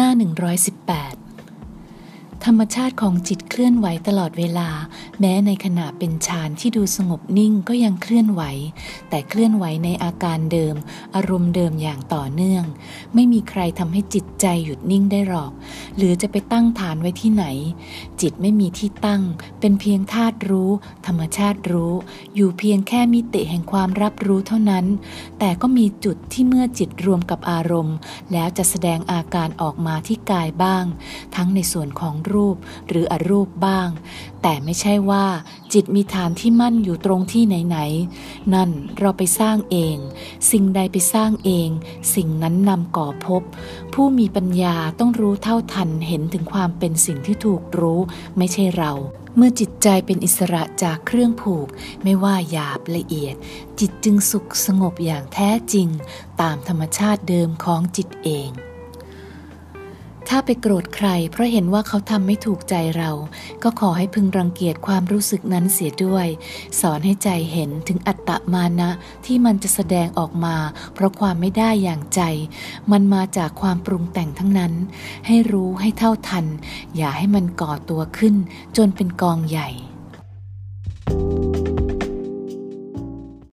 หน้า 118 ธรรมชาติของจิตเคลื่อนไหวตลอดเวลา แม้ในขณะเป็นฌานที่ดูสงบนิ่งก็ยังเคลื่อนไหว แต่เคลื่อนไหวในอาการเดิม อารมณ์เดิมอย่างต่อเนื่อง ไม่มีใครทำให้จิตใจหยุดนิ่งได้หรอก หรือจะไปตั้งฐานไว้ที่ไหน จิตไม่มีที่ตั้ง เป็นเพียงธาตุรู้ ธรรมชาติรู้ อยู่เพียงแค่มิติแห่งความรับรู้เท่านั้น แต่ก็มีจุดที่เมื่อจิตรวมกับอารมณ์ แล้วจะแสดงอาการออกมาที่กายบ้าง ทั้งในส่วนของรูปหรืออรูปบ้าง แต่ไม่ใช่ว่าจิตมีฐานที่มั่นอยู่ตรงที่ไหนๆนั่นเราไปสร้างเอง สิ่งใดไปสร้างเอง สิ่งนั้นนำก่อพบ ผู้มีปัญญาต้องรู้เท่าทันเห็นถึงความเป็นสิ่งที่ถูกรู้ไม่ใช่เราเมื่อจิตใจเป็นอิสระจากเครื่องผูก ไม่ว่าหยาบละเอียด จิตจึงสุขสงบอย่างแท้จริง ตามธรรมชาติเดิมของจิตเอง ถ้าไปโกรธใคร เพราะเห็นว่าเขาทำไม่ถูกใจเรา ก็ขอให้พึงรังเกียจความรู้สึกนั้นเสียด้วย สอนให้ใจเห็นถึงอัตตมานะที่มันจะแสดงออกมา เพราะความไม่ได้อย่างใจ มันมาจากความปรุงแต่งทั้งนั้น ให้รู้ให้เท่าทัน อย่าให้มันก่อตัวขึ้น จนเป็นกองใหญ่